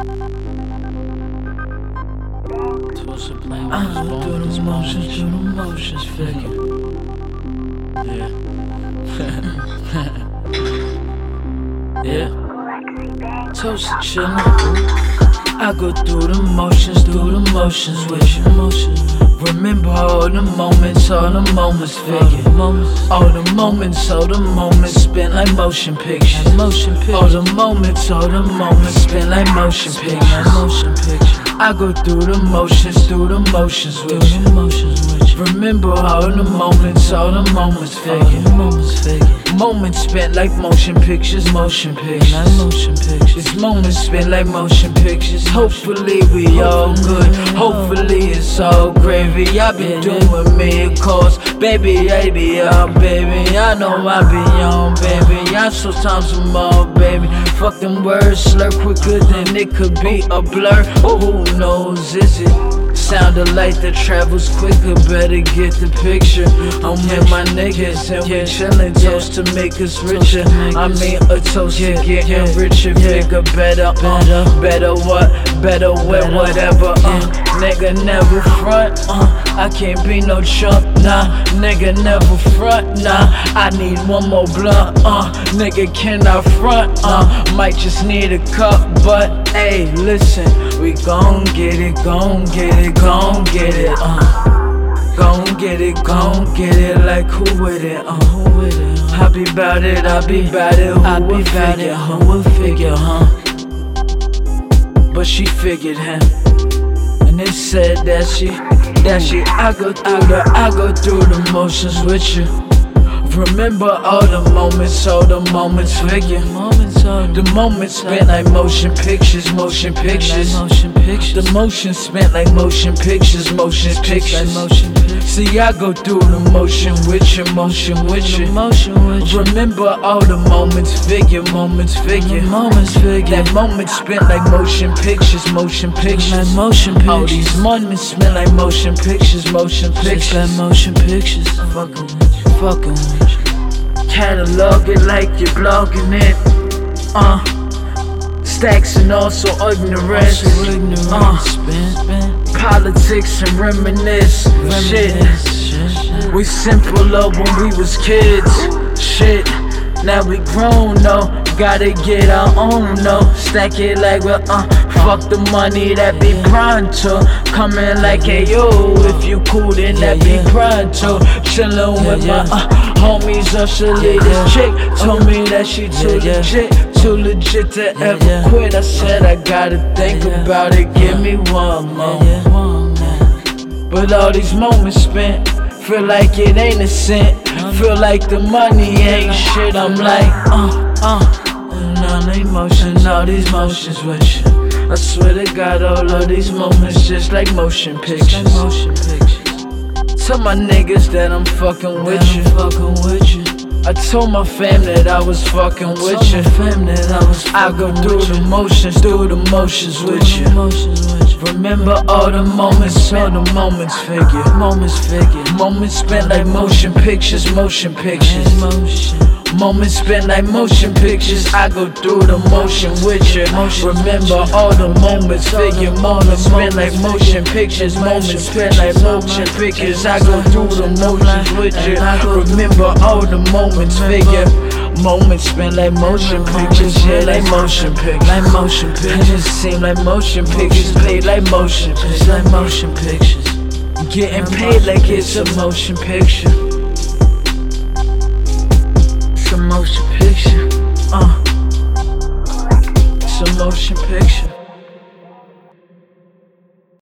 I his go through the motions, the motions, figure. Yeah. yeah. I go through the motions, through the motions with you. Remember all the moments, all the moments figure. All the moments, all the moments spent like motion pictures. All the moments, all the moments spent like motion pictures. I go through the motions, through the motions with you. Remember all the moments, all the moments figure. Moments moments spent like motion pictures, motion pictures. It's moments spent like motion pictures. Hopefully we all good. Hopefully it's all gravy. I been doing miracles, baby. I be on, baby. I know I be on, baby. I'm so times some more, baby. Fuck them words, slur quicker than it could be a blur. Who knows? Is it? Sound of light that travels quicker, better get the picture. I'm with my niggas and we chillin', toast to make us richer. I mean a toast to getting richer, bigger, better, uh, better. what, better with whatever, uh, nigga never front, uh, I can't be no chump, nah, nigga never front, nah, I need one more blunt, uh, nigga cannot front, uh, might just need a cup, but hey, listen, we gon' get it, gon' get it, gon' get it, uh. Gon' get it, gon' get it, like who with it, uh. Who with it? I be bout it, I be bout it, who I be bout it, who will figure, huh? But she figured him, and they said that she, that she, I go through the, I go through the motions with you. Remember all the moments, all the moments figure. Uh, the moments spent like motion pictures, motion pictures. The motion spent like motion pictures, motion pictures. See, I go through the motion with you, motion with you. Remember all the moments, figure, moments, figure. That moment spent like motion pictures, motion pictures. All these moments spent like motion pictures, motion pictures. motion pictures. Fucking with you, fucking with you. Catalog it like you're blogging it. Uh, stacks and also ignorance. Uh, politics and reminisce. Shit, we simple love when we was kids. Shit, now we grown though. Gotta get our own no. Stack it like well, uh, fuck the money that be pronto. Coming like hey yo, if you cool then that be pronto. Chillin' with my uh, homies, usher this chick told me that she too legit, too legit to ever quit. I said I gotta think about it. Give me one more. But all these moments spent feel like it ain't a cent. Feel like the money ain't shit. I'm like, uh, uh. The emotions, all these motions with you. I swear to God, all of these moments just like motion pictures. Tell my niggas that I'm fucking with you. Fucking with you. I told my fam that I was fucking with you. Fam that I was. I go through the motions, through the motions with you. Remember all the moments, all the moments figure. Moments figure. Moments spent like motion pictures, motion pictures. Moments spent like motion pictures. I go through the motion with you. Remember all the moments figure. Moments spent like motion pictures. Moments spent like motion pictures. I go through the motions with you. Remember all the moments figure. Moments spent like motion pictures, yeah, like motion pictures, like motion pictures. Seem like motion pictures, paid like motion pictures, like motion pictures. Getting paid like. It's a motion picture.